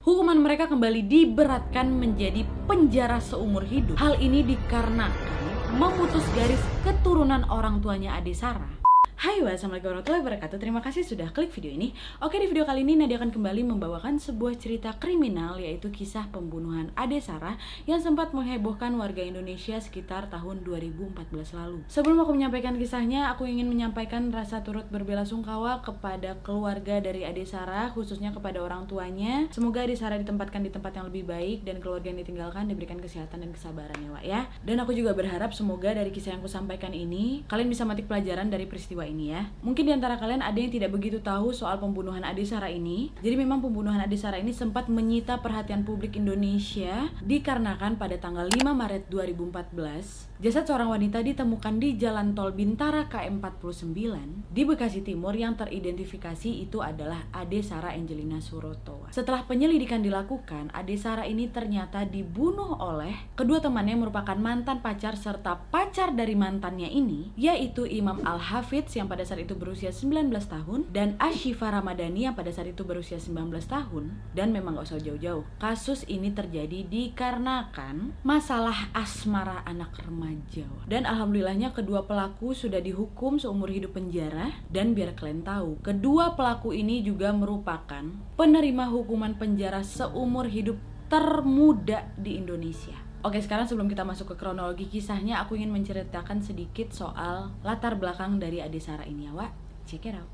Hukuman mereka kembali diberatkan menjadi penjara seumur hidup. Hal ini dikarenakan memutus garis keturunan orang tuanya Ade Sarah Hai wassalamualaikum warahmatullahi wabarakatuh. Terima kasih sudah klik video ini. Oke di video kali ini Nadia akan kembali membawakan sebuah cerita kriminal Yaitu kisah pembunuhan Ade Sarah Yang sempat menghebohkan warga Indonesia sekitar tahun 2014 lalu. Sebelum aku menyampaikan kisahnya Aku ingin menyampaikan rasa turut berbela sungkawa Kepada keluarga dari Ade Sarah Khususnya kepada orang tuanya. Semoga Ade Sarah ditempatkan di tempat yang lebih baik Dan keluarga yang ditinggalkan diberikan kesehatan dan kesabaran ya Wak ya. Dan aku juga berharap semoga dari kisah yang aku sampaikan ini Kalian bisa metik pelajaran dari peristiwa ini ya. Mungkin di antara kalian ada yang tidak begitu tahu soal pembunuhan Adi Sarah ini. Jadi memang pembunuhan Adi Sarah ini sempat menyita perhatian publik Indonesia dikarenakan pada tanggal 5 Maret 2014 jasad seorang wanita ditemukan di Jalan Tol Bintara KM49 di Bekasi Timur yang teridentifikasi itu adalah Ade Sarah Angelina Suroto. Setelah penyelidikan dilakukan, Ade Sarah ini ternyata dibunuh oleh kedua temannya yang merupakan mantan pacar serta pacar dari mantannya ini, yaitu Imam Al-Hafidz yang pada saat itu berusia 19 tahun dan Ashifa Ramadhani yang pada saat itu berusia 19 tahun dan memang gak usah jauh-jauh kasus ini terjadi dikarenakan masalah asmara anak remaja dan alhamdulillahnya kedua pelaku sudah dihukum seumur hidup penjara dan biar kalian tahu kedua pelaku ini juga merupakan penerima hukuman penjara seumur hidup termuda di Indonesia Oke, sekarang sebelum kita masuk ke kronologi kisahnya, aku ingin menceritakan sedikit soal latar belakang dari Ade Sarah ini ya, Wak. Check it out.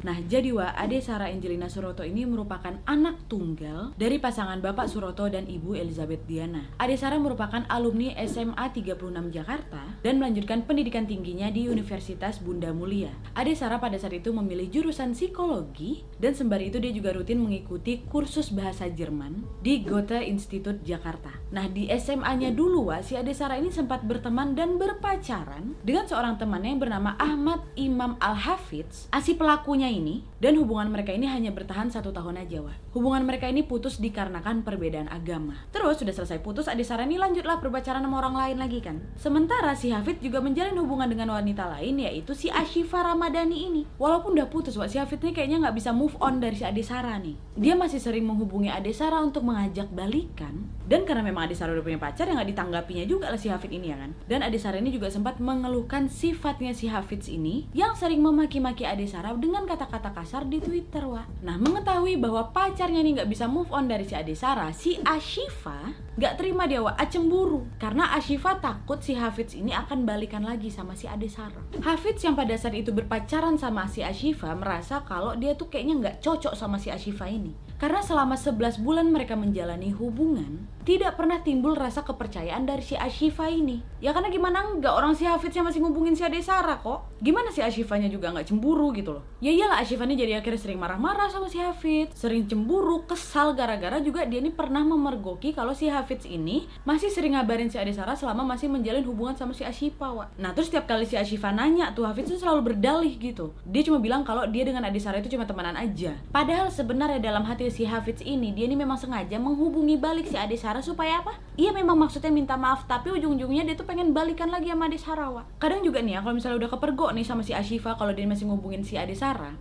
Nah, jadi Wa, Ade Sarah Angelina Suroto ini merupakan anak tunggal dari pasangan Bapak Suroto dan Ibu Elizabeth Diana. Ade Sarah merupakan alumni SMA 36 Jakarta dan melanjutkan pendidikan tingginya di Universitas Bunda Mulia. Ade Sarah pada saat itu memilih jurusan psikologi dan sembari itu dia juga rutin mengikuti kursus bahasa Jerman di Goethe Institute Jakarta. Nah, di SMA-nya dulu Wa, si Ade Sarah ini sempat berteman dan berpacaran dengan seorang temannya yang bernama Ahmad Imam Al-Hafidz. Asi pelakunya ini dan hubungan mereka ini hanya bertahan satu tahun aja wah hubungan mereka ini putus dikarenakan perbedaan agama. Terus sudah selesai putus Adi Sarani lanjutlah berpacaran sama orang lain lagi kan? Sementara si Hafid juga menjalin hubungan dengan wanita lain yaitu si Ashifa Ramadhani ini. Walaupun udah putus wah si Hafid ini kayaknya nggak bisa move on dari si Adi Sara nih. Dia masih sering menghubungi Adi Sara untuk mengajak balikan. Dan karena memang Adi Sara udah punya pacar yang nggak ditanggapinya juga lah si Hafid ini ya kan? Dan Adi Sara ini juga sempat mengeluhkan sifatnya si Hafid ini yang sering memaki-maki Adi Sara dengan kata kata-kata kasar di Twitter, Wah. Nah, mengetahui bahwa pacarnya ini nggak bisa move on dari si Ade Sarah, si Ashifa nggak terima dia, Wah, cemburu. Karena Ashifa takut si Hafiz ini akan balikan lagi sama si Ade Sarah. Hafiz yang pada saat itu berpacaran sama si Ashifa merasa kalau dia tuh kayaknya nggak cocok sama si Ashifa ini. Karena selama 11 bulan mereka menjalani hubungan, tidak pernah timbul rasa kepercayaan dari si Ashifa ini. Ya karena gimana nggak orang si Hafiznya masih ngubungin si Ade Sarah kok. Gimana si Ashifanya juga nggak cemburu gitu loh. Ya iyalah Ashifa ini jadi akhirnya sering marah-marah sama si Hafiz, sering cemburu, kesal gara-gara juga dia ini pernah memergoki kalau si Hafiz ini masih sering ngabarin si Ade Sarah selama masih menjalin hubungan sama si Ashifa, Wak. Nah, terus setiap kali si Ashifa nanya tuh Hafiz itu selalu berdalih gitu. Dia cuma bilang kalau dia dengan Ade Sarah itu cuma temenan aja. Padahal sebenarnya dalam hati si Hafiz ini dia ini memang sengaja menghubungi balik si Ade Sarah supaya apa? Iya memang maksudnya minta maaf tapi ujung-ujungnya dia tuh pengen balikan lagi sama Ade Sarah. Wak. Kadang juga nih ya kalau misalnya udah kepergok nih sama si Ashifa kalau dia masih ngubungin si Ade Sarah,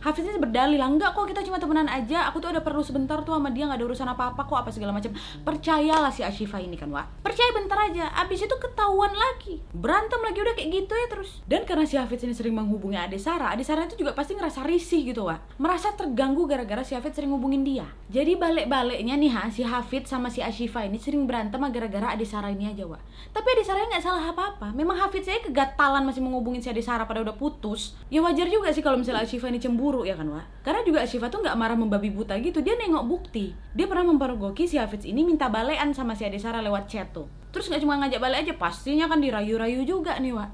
Hafiz ini berdalih lah. Enggak kok kita cuma temenan aja. Aku tuh ada perlu sebentar tuh sama dia nggak ada urusan apa apa kok apa segala macam. Percayalah si Ashifa ini kan wa percaya bentar aja. Abis itu ketahuan lagi. Berantem lagi udah kayak gitu ya terus. Dan karena si Hafiz ini sering menghubungi Ade Sarah Ade Sarah itu juga pasti ngerasa risih gitu wa merasa terganggu gara-gara si Hafiz sering ngubungin dia. Jadi balik-baliknya nih ha si Hafiz sama si Ashifa ini sering berantem gara-gara Ade Sarah ini aja wa tapi Ade Sarah nggak salah apa-apa. Memang Hafiz saya kegatalan masih menghubungin si Ade Sarah pada udah putus. Ya wajar juga sih kalau misalnya Ashifa ini cemburu cemburu ya kan Wak? Karena juga Syifa tuh nggak marah membabi buta gitu. Dia nengok bukti. Dia pernah mempergoki si Hafiz ini minta balean sama si Ade Sarah lewat chat tuh. Terus nggak cuma ngajak balik aja pastinya kan dirayu-rayu juga nih Wak.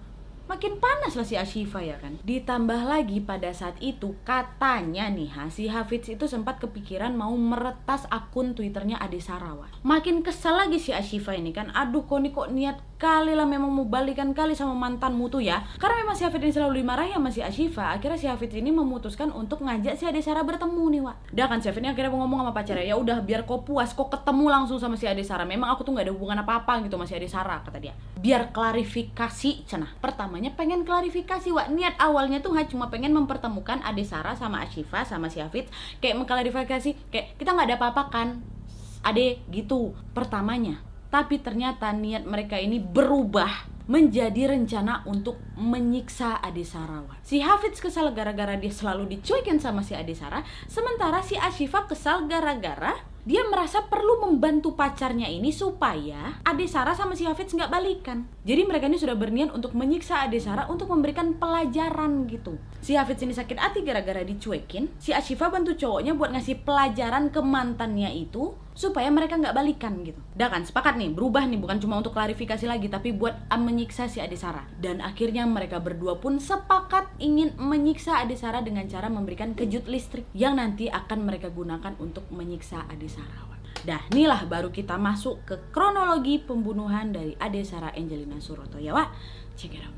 Makin panas lah si Ashifa ya kan? Ditambah lagi pada saat itu katanya nih ha, si Hafiz itu sempat kepikiran mau meretas akun twitternya Ade Sarawa makin kesal lagi si Ashifa ini kan aduh kok nih kok niat kali lah memang mau balikan kali sama mantanmu tuh ya. Karena memang si Hafid ini selalu dimarahi sama si Ashifa akhirnya si Hafid ini memutuskan untuk ngajak si Ade Sarah bertemu nih Wak. Dah kan si Hafid ini akhirnya mau ngomong sama pacarnya ya udah biar kau puas kau ketemu langsung sama si Ade Sarah. Memang aku tuh nggak ada hubungan apa-apa gitu sama si Ade Sarah kata dia. Biar klarifikasi. Cenah pertamanya pengen klarifikasi Wak. Niat awalnya tuh cuma pengen mempertemukan Ade Sarah sama Ashifa sama si Hafid. Kayak mengklarifikasi kayak kita nggak ada apa-apa kan? Ade gitu pertamanya tapi ternyata niat mereka ini berubah menjadi rencana untuk menyiksa Ade Sarawat. Si Hafiz kesal gara-gara dia selalu dicuekin sama si Ade Sarah, sementara si Ashifa kesal gara-gara dia merasa perlu membantu pacarnya ini supaya Ade Sarah sama si Hafiz nggak balikan. Jadi mereka ini sudah berniat untuk menyiksa Ade Sarah untuk memberikan pelajaran gitu. Si Hafiz ini sakit hati gara-gara dicuekin. Si Ashifa bantu cowoknya buat ngasih pelajaran ke mantannya itu supaya mereka nggak balikan gitu. Udah kan sepakat nih berubah nih bukan cuma untuk klarifikasi lagi tapi buat menyiksa si Ade Sarah. Dan akhirnya mereka berdua pun sepakat ingin menyiksa Ade Sarah dengan cara memberikan kejut listrik yang nanti akan mereka gunakan untuk menyiksa Ade Sarawat. Dah, inilah baru kita masuk ke kronologi pembunuhan dari Ade Sarah Angelina Suroto ya, Wak. Check it out.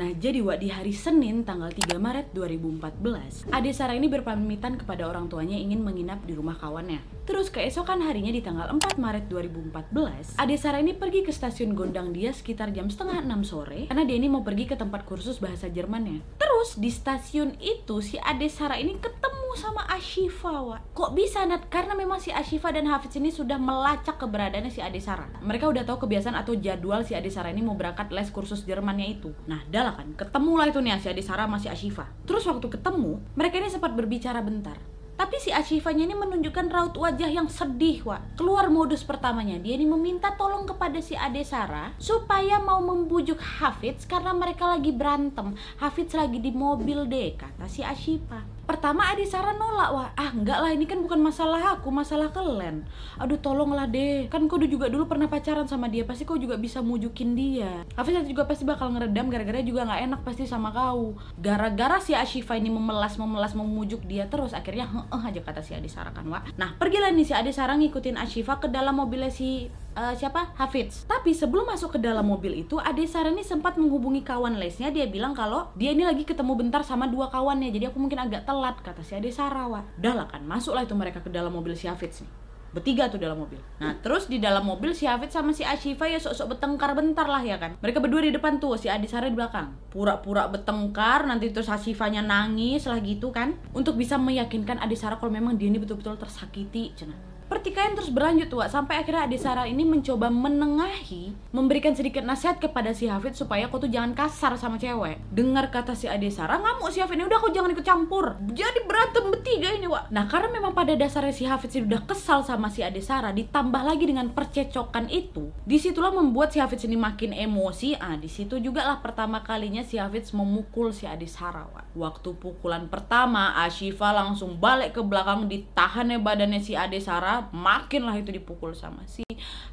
Nah, jadi Wak, di hari Senin tanggal 3 Maret 2014, Ade Sarah ini berpamitan kepada orang tuanya ingin menginap di rumah kawannya. Terus keesokan harinya di tanggal 4 Maret 2014, Ade Sarah ini pergi ke stasiun Gondang dia sekitar jam setengah 6 sore karena dia ini mau pergi ke tempat kursus bahasa Jermannya. Terus di stasiun itu si Ade Sarah ini ketemu sama Ashifa, Wak. Kok bisa, Nat? Karena memang si Ashifa dan Hafiz ini sudah melacak keberadaannya si Ade Sarah. Mereka udah tahu kebiasaan atau jadwal si Ade Sarah ini mau berangkat les kursus Jermannya itu. Nah, dalam kan ketemu lah itu nih si Adi Sarah masih Ashifa terus waktu ketemu mereka ini sempat berbicara bentar tapi si Ashifanya ini menunjukkan raut wajah yang sedih, Wak. Keluar modus pertamanya, dia ini meminta tolong kepada si Ade Sarah supaya mau membujuk Hafiz karena mereka lagi berantem. Hafiz lagi di mobil deh, kata si Ashifa pertama Adi Sarah nolak wah ah enggak lah ini kan bukan masalah aku masalah kalian. Aduh tolonglah deh kan kau juga dulu pernah pacaran sama dia pasti kau juga bisa mujukin dia. Hafiz juga pasti bakal ngeredam gara-gara juga nggak enak pasti sama kau. Gara-gara si Ashifa ini memelas memelas memujuk dia terus akhirnya heeh aja kata si Adi Sarah kan wah nah pergilah nih si Adi Sarah ngikutin Ashifa ke dalam mobilnya si uh, siapa Hafiz. Tapi sebelum masuk ke dalam mobil itu, Ade Sarani sempat menghubungi kawan lesnya. Dia bilang kalau dia ini lagi ketemu bentar sama dua kawannya. Jadi aku mungkin agak telat kata si Ade Sarawa. Udah lah kan, masuklah itu mereka ke dalam mobil si Hafiz nih bertiga tuh dalam mobil. Nah, terus di dalam mobil si Hafid sama si Ashifa ya sok-sok bertengkar bentar lah ya kan. Mereka berdua di depan tuh, si Adi Sarah di belakang. Pura-pura bertengkar, nanti terus Ashifanya nangis lah gitu kan. Untuk bisa meyakinkan Adi Sarah kalau memang dia ini betul-betul tersakiti, cenah pertikaian terus berlanjut tuh sampai akhirnya Ade Sarah ini mencoba menengahi memberikan sedikit nasihat kepada si Hafid supaya kau tuh jangan kasar sama cewek. Dengar kata si Ade Sarah ngamuk si Hafid ini. Udah kau jangan ikut campur. Jadi berantem bertiga ini Wak. Nah karena memang pada dasarnya si Hafid sih udah kesal sama si Ade Sarah ditambah lagi dengan percecokan itu di situlah membuat si Hafid ini makin emosi. Ah di situ juga lah pertama kalinya si Hafid memukul si Ade Sarah Wak. waktu pukulan pertama Ashifa langsung balik ke belakang ditahannya badannya si Ade Sarah makin lah itu dipukul sama si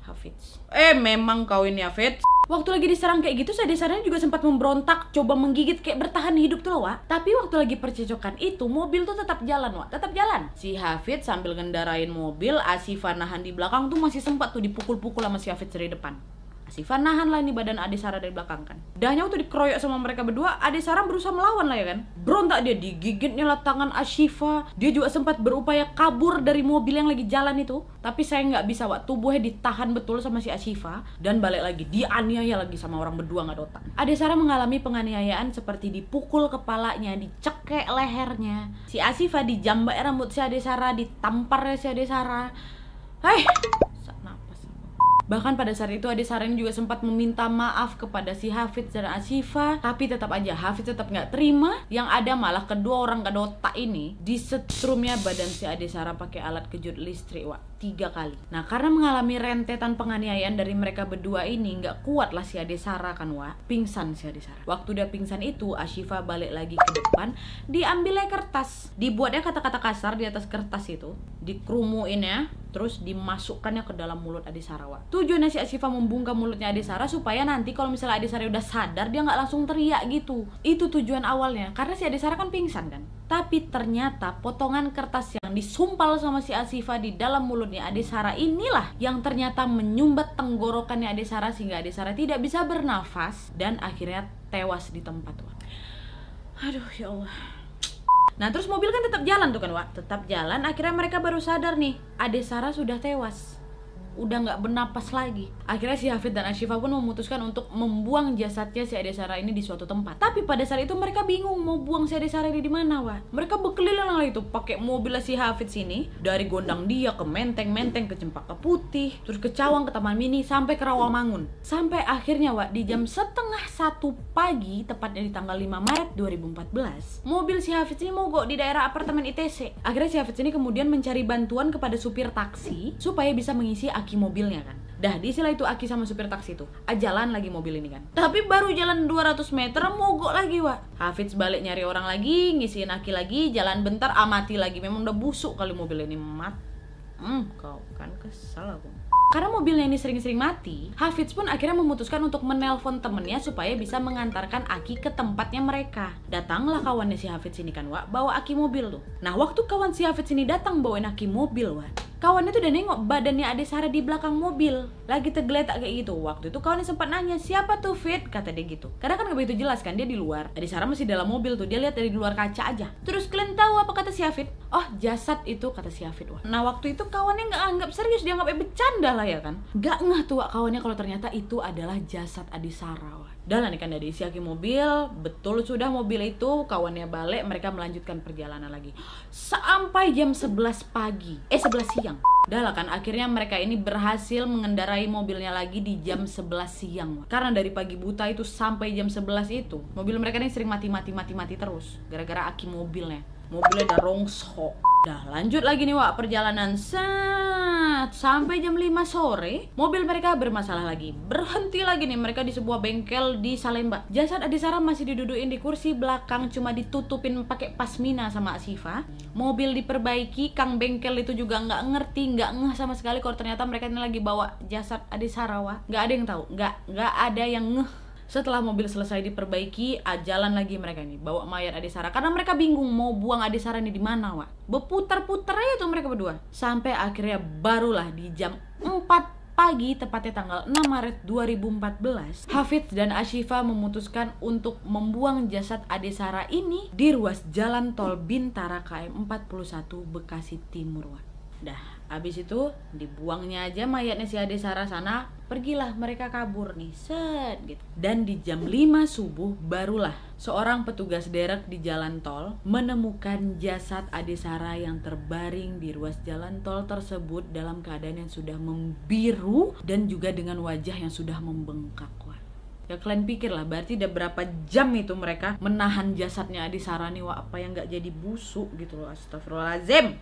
Hafiz eh memang kau ini Hafiz Waktu lagi diserang kayak gitu, saya desarnya juga sempat memberontak, coba menggigit kayak bertahan hidup tuh loh, Wak. Tapi waktu lagi percecokan itu, mobil tuh tetap jalan, Wak. Tetap jalan. Si Hafid sambil ngendarain mobil, Asifa nahan di belakang tuh masih sempat tuh dipukul-pukul sama si Hafid dari depan. Siva nahan lah ini badan Ade Sarah dari belakang kan. Dahnya waktu dikeroyok sama mereka berdua Ade Sarah berusaha melawan lah ya kan. Berontak dia digigitnya lah tangan Ashifa. Dia juga sempat berupaya kabur dari mobil yang lagi jalan itu. Tapi saya nggak bisa waktu tubuhnya ditahan betul sama si Ashifa. Dan balik lagi dianiaya lagi sama orang berdua nggak otak. Ade Sarah mengalami penganiayaan seperti dipukul kepalanya Dicekek lehernya. Si Ashifa dijambak rambut si Ade Sarah Ditampar si Ade Sarah. Hei, Bahkan pada saat itu Ade Sarani juga sempat meminta maaf kepada si Hafid dan Asifa Tapi tetap aja Hafid tetap nggak terima. Yang ada malah kedua orang kedota ini Disetrumnya badan si Ade Sarah pakai alat kejut listrik Wak. Tiga kali. Nah karena mengalami rentetan penganiayaan dari mereka berdua ini nggak kuat lah si Ade Sarah kan wa pingsan si Ade Sarah. Waktu dia pingsan itu Ashifa balik lagi ke depan diambilnya kertas. Dibuatnya kata-kata kasar di atas kertas itu. Dikerumuin ya terus dimasukkannya ke dalam mulut Ade Sarah wa. Tujuannya si Ashifa membungkam mulutnya Ade Sarah supaya nanti kalau misalnya Ade Sarah udah sadar dia nggak langsung teriak gitu. Itu tujuan awalnya karena si Ade Sarah kan pingsan kan Tapi ternyata potongan kertas yang disumpal sama si Asifa di dalam mulutnya Ade Sarah inilah yang ternyata menyumbat tenggorokannya Ade Sarah sehingga Ade Sarah tidak bisa bernafas dan akhirnya tewas di tempat. Aduh ya Allah. Nah terus mobil kan tetap jalan tuh kan Wak? Tetap jalan akhirnya mereka baru sadar nih Ade Sarah sudah tewas udah nggak bernapas lagi. Akhirnya si Hafid dan Ashifa pun memutuskan untuk membuang jasadnya si Ade Sarah ini di suatu tempat. Tapi pada saat itu mereka bingung mau buang si Ade Sarah ini di mana, wah. Mereka berkeliling lah itu pakai mobil si Hafid sini dari Gondang Dia ke Menteng-Menteng ke Cempaka Putih, terus ke Cawang ke Taman Mini sampai ke Rawamangun. Sampai akhirnya, wah, di jam setengah satu pagi, tepatnya di tanggal 5 Maret 2014, mobil si Hafid ini mogok di daerah apartemen ITC. Akhirnya si Hafid ini kemudian mencari bantuan kepada supir taksi supaya bisa mengisi aki mobilnya kan. Dah di istilah itu Aki sama supir taksi itu. Ah, Jalan lagi mobil ini kan. Tapi baru jalan 200 meter mogok lagi wa Hafiz balik nyari orang lagi Ngisiin Aki lagi Jalan bentar amati lagi. Memang udah busuk kali mobil ini. Mat. Hmm kau kan kesal aku. Karena mobilnya ini sering-sering mati, Hafiz pun akhirnya memutuskan untuk menelpon temennya supaya bisa mengantarkan Aki ke tempatnya mereka. Datanglah kawannya si Hafiz ini kan, Wak, bawa Aki mobil tuh. Nah, waktu kawan si Hafiz ini datang bawain Aki mobil, Wak, kawannya tuh udah nengok badannya Ade Sarah di belakang mobil. Lagi tergeletak kayak gitu. Waktu itu kawannya sempat nanya siapa tuh Fit? Kata dia gitu. Karena kan gak begitu jelas kan dia di luar. Ade Sarah masih dalam mobil tuh dia lihat dari luar kaca aja. Terus kalian tahu apa kata si Afid oh jasad itu kata si Afid wah. Nah waktu itu kawannya nggak anggap serius dia anggap bercanda lah ya kan. Nggak ngeh tuh kawannya kalau ternyata itu adalah jasad Ade Sarah wah dan nih kan dari isi aki mobil, betul sudah mobil itu kawannya balik, mereka melanjutkan perjalanan lagi. Sampai jam 11 pagi, eh 11 siang. Dah lah kan akhirnya mereka ini berhasil mengendarai mobilnya lagi di jam 11 siang. Karena dari pagi buta itu sampai jam 11 itu, mobil mereka ini sering mati-mati mati-mati terus gara-gara aki mobilnya. Mobilnya udah rongsok. Dah lanjut lagi nih Wak perjalanan. Set Sampai jam 5 sore Mobil mereka bermasalah lagi. Berhenti lagi nih mereka di sebuah bengkel di Salemba. Jasad Adisara masih didudukin di kursi belakang Cuma ditutupin pakai pasmina sama Asifa Mobil diperbaiki Kang bengkel itu juga nggak ngerti nggak ngeh sama sekali. Kalau ternyata mereka ini lagi bawa jasad Adisara Wak. Nggak ada yang tahu nggak nggak ada yang ngeh setelah mobil selesai diperbaiki, jalan lagi mereka ini bawa mayat Ade Sarah karena mereka bingung mau buang Ade Sarah ini di mana, Wak. Berputar-putar aja tuh mereka berdua. Sampai akhirnya barulah di jam 4 pagi tepatnya tanggal 6 Maret 2014 Hafidz dan Ashifa memutuskan untuk membuang jasad Ade Sarah ini di ruas jalan tol Bintara KM 41 Bekasi Timur Dah Abis itu dibuangnya aja mayatnya si Ade Sarah sana Pergilah mereka kabur nih Set gitu. Dan di jam 5 subuh barulah Seorang petugas derek di jalan tol Menemukan jasad Ade Sarah yang terbaring di ruas jalan tol tersebut Dalam keadaan yang sudah membiru Dan juga dengan wajah yang sudah membengkak Ya kalian pikir lah, berarti udah berapa jam itu mereka menahan jasadnya Adi Sarani Wah apa yang gak jadi busuk gitu loh Astagfirullahaladzim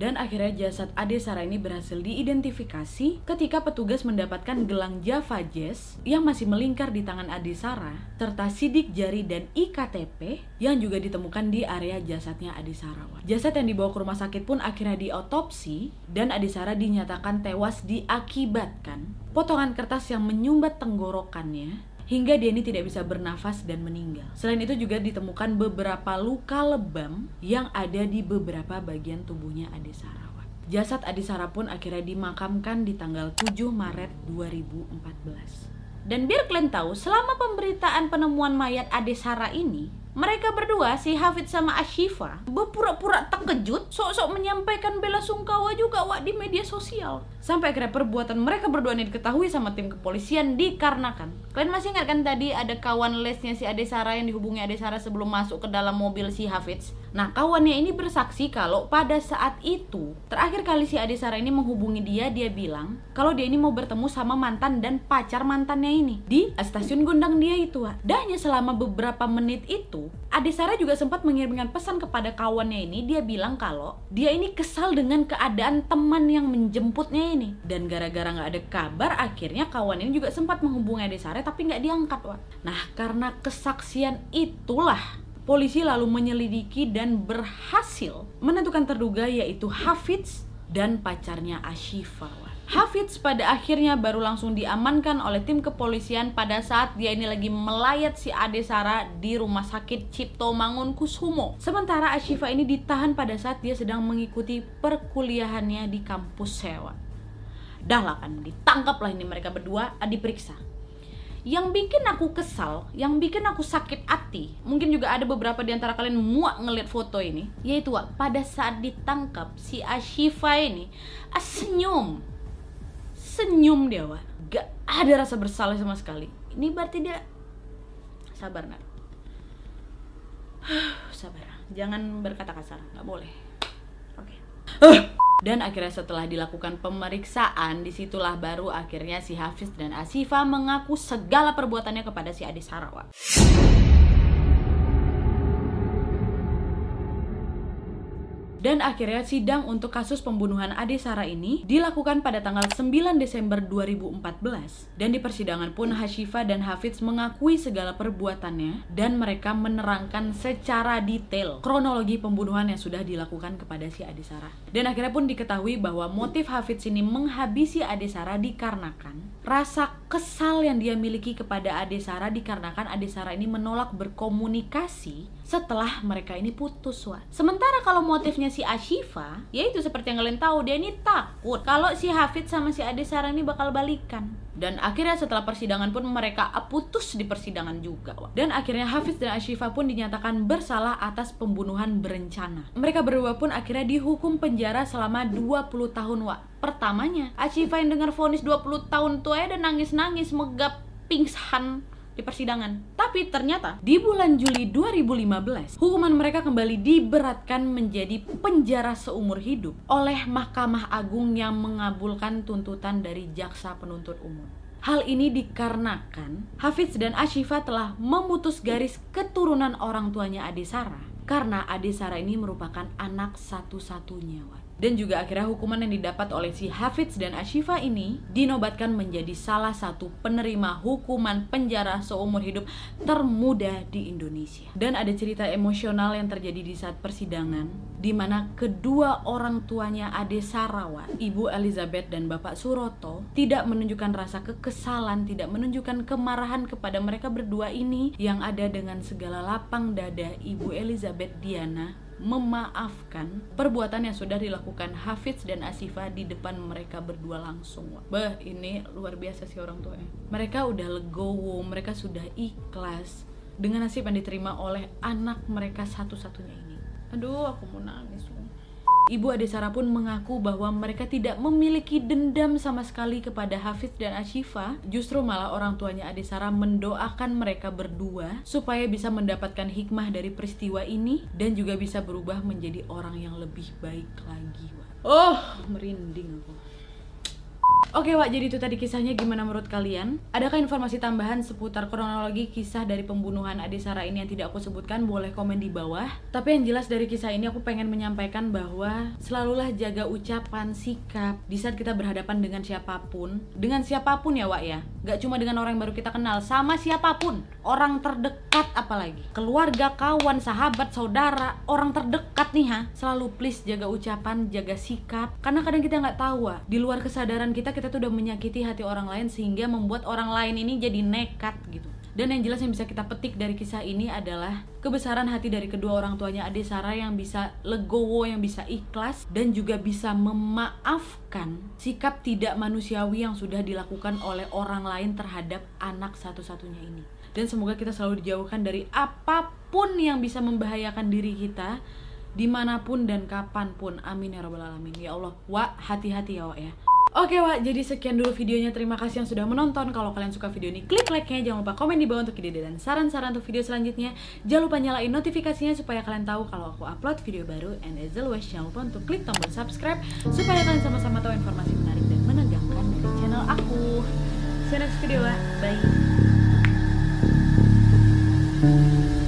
Dan akhirnya jasad Ade Sarah ini berhasil diidentifikasi ketika petugas mendapatkan gelang Java Jazz yang masih melingkar di tangan Ade Sarah, serta sidik jari dan IKTP yang juga ditemukan di area jasadnya Ade Sarah. Jasad yang dibawa ke rumah sakit pun akhirnya diotopsi dan Ade Sarah dinyatakan tewas diakibatkan potongan kertas yang menyumbat tenggorokannya hingga ini tidak bisa bernafas dan meninggal. Selain itu juga ditemukan beberapa luka lebam yang ada di beberapa bagian tubuhnya Ade Sarawat. Jasad Ade Sara pun akhirnya dimakamkan di tanggal 7 Maret 2014. Dan biar kalian tahu, selama pemberitaan penemuan mayat Ade Sara ini, mereka berdua, si Hafid sama Ashifa, berpura-pura terkejut, sok-sok menyampaikan bela sungkawa juga wak di media sosial. Sampai akhirnya perbuatan mereka berdua ini diketahui sama tim kepolisian dikarenakan. Kalian masih ingat kan tadi ada kawan lesnya si Ade Sarah yang dihubungi Ade Sarah sebelum masuk ke dalam mobil si Hafiz? Nah, kawannya ini bersaksi kalau pada saat itu, terakhir kali si Ade Sarah ini menghubungi dia, dia bilang kalau dia ini mau bertemu sama mantan dan pacar mantannya ini di stasiun Gondang dia itu. Dan hanya selama beberapa menit itu, itu, Sarah juga sempat mengirimkan pesan kepada kawannya ini. Dia bilang kalau dia ini kesal dengan keadaan teman yang menjemputnya ini. Dan gara-gara nggak ada kabar, akhirnya kawan ini juga sempat menghubungi Ade Sarah tapi nggak diangkat, Wak. Nah, karena kesaksian itulah polisi lalu menyelidiki dan berhasil menentukan terduga yaitu Hafiz dan pacarnya Ashifa. Wak. Hafiz pada akhirnya baru langsung diamankan oleh tim kepolisian pada saat dia ini lagi melayat si Ade Sara di rumah sakit Cipto Mangun Kusumo. Sementara Ashifa ini ditahan pada saat dia sedang mengikuti perkuliahannya di kampus sewa. Dah lah kan, ditangkap lah ini mereka berdua, diperiksa yang bikin aku kesal, yang bikin aku sakit hati, mungkin juga ada beberapa di antara kalian muak ngeliat foto ini, yaitu pada saat ditangkap si Ashifa ini ah, senyum, senyum dia Wak, gak ada rasa bersalah sama sekali. Ini berarti dia sabar nak, sabar, jangan berkata kasar, nggak boleh. Oke. Okay. Dan akhirnya setelah dilakukan pemeriksaan, di situlah baru akhirnya si Hafiz dan Asifa mengaku segala perbuatannya kepada si Adi Sarawak. Dan akhirnya sidang untuk kasus pembunuhan Ade Sara ini dilakukan pada tanggal 9 Desember 2014. Dan di persidangan pun Hashifa dan Hafiz mengakui segala perbuatannya dan mereka menerangkan secara detail kronologi pembunuhan yang sudah dilakukan kepada si Ade Sara. Dan akhirnya pun diketahui bahwa motif Hafiz ini menghabisi Ade Sara dikarenakan rasa kesal yang dia miliki kepada Ade Sara dikarenakan Ade Sara ini menolak berkomunikasi setelah mereka ini putus. Sementara kalau motifnya si Ashifa, yaitu seperti yang kalian tahu dia ini takut kalau si Hafid sama si Ade Sarah ini bakal balikan. Dan akhirnya setelah persidangan pun mereka putus di persidangan juga. Dan akhirnya Hafiz dan Ashifa pun dinyatakan bersalah atas pembunuhan berencana. Mereka berdua pun akhirnya dihukum penjara selama 20 tahun wa. Pertamanya, Ashifa yang dengar vonis 20 tahun tuh ya dan nangis-nangis megap pingsan di persidangan. Tapi ternyata di bulan Juli 2015, hukuman mereka kembali diberatkan menjadi penjara seumur hidup oleh Mahkamah Agung yang mengabulkan tuntutan dari jaksa penuntut umum. Hal ini dikarenakan Hafiz dan Ashifa telah memutus garis keturunan orang tuanya Ade Sarah karena Ade Sarah ini merupakan anak satu-satunya. Dan juga akhirnya hukuman yang didapat oleh si Hafiz dan Ashifa ini dinobatkan menjadi salah satu penerima hukuman penjara seumur hidup termuda di Indonesia. Dan ada cerita emosional yang terjadi di saat persidangan di mana kedua orang tuanya Ade Sarawat, Ibu Elizabeth dan Bapak Suroto tidak menunjukkan rasa kekesalan, tidak menunjukkan kemarahan kepada mereka berdua ini yang ada dengan segala lapang dada Ibu Elizabeth Diana memaafkan perbuatan yang sudah dilakukan Hafiz dan Asifa di depan mereka berdua langsung. Bah, ini luar biasa sih orang tuanya. Mereka udah legowo, mereka sudah ikhlas dengan nasib yang diterima oleh anak mereka satu-satunya ini. Aduh, aku mau nangis. Ibu Ade Sarah pun mengaku bahwa mereka tidak memiliki dendam sama sekali kepada Hafiz dan Ashifa. Justru malah orang tuanya Ade Sarah mendoakan mereka berdua supaya bisa mendapatkan hikmah dari peristiwa ini dan juga bisa berubah menjadi orang yang lebih baik lagi. Oh, merinding aku. Oke Wak, jadi itu tadi kisahnya gimana menurut kalian? Adakah informasi tambahan seputar kronologi kisah dari pembunuhan Ade Sarah ini yang tidak aku sebutkan? Boleh komen di bawah Tapi yang jelas dari kisah ini aku pengen menyampaikan bahwa Selalulah jaga ucapan, sikap Di saat kita berhadapan dengan siapa pun Dengan siapa pun ya Wak ya Gak cuma dengan orang yang baru kita kenal Sama siapa pun. Orang terdekat apalagi. Keluarga, kawan, sahabat, saudara Orang terdekat nih ha. Selalu please jaga ucapan, jaga sikap. Karena kadang kita nggak tahu Wak Di luar kesadaran kita kita tuh udah menyakiti hati orang lain sehingga membuat orang lain ini jadi nekat gitu dan yang jelas yang bisa kita petik dari kisah ini adalah kebesaran hati dari kedua orang tuanya Ade Sarah yang bisa legowo, yang bisa ikhlas dan juga bisa memaafkan sikap tidak manusiawi yang sudah dilakukan oleh orang lain terhadap anak satu-satunya ini. Dan semoga kita selalu dijauhkan dari apa pun yang bisa membahayakan diri kita di mana pun dan kapan pun. Amin ya robbal alamin. Ya Allah, wa hati-hati ya wa ya. Oke Wak, jadi sekian dulu videonya. Terima kasih yang sudah menonton. Kalau kalian suka video ini, klik like-nya. Jangan lupa komen di bawah untuk ide dan saran-saran untuk video selanjutnya. Jangan lupa nyalain notifikasinya supaya kalian tahu kalau aku upload video baru. And as always, jangan lupa untuk klik tombol subscribe supaya kalian sama-sama tahu informasi menarik dan menegangkan dari channel aku. See you next video, Wak. Bye.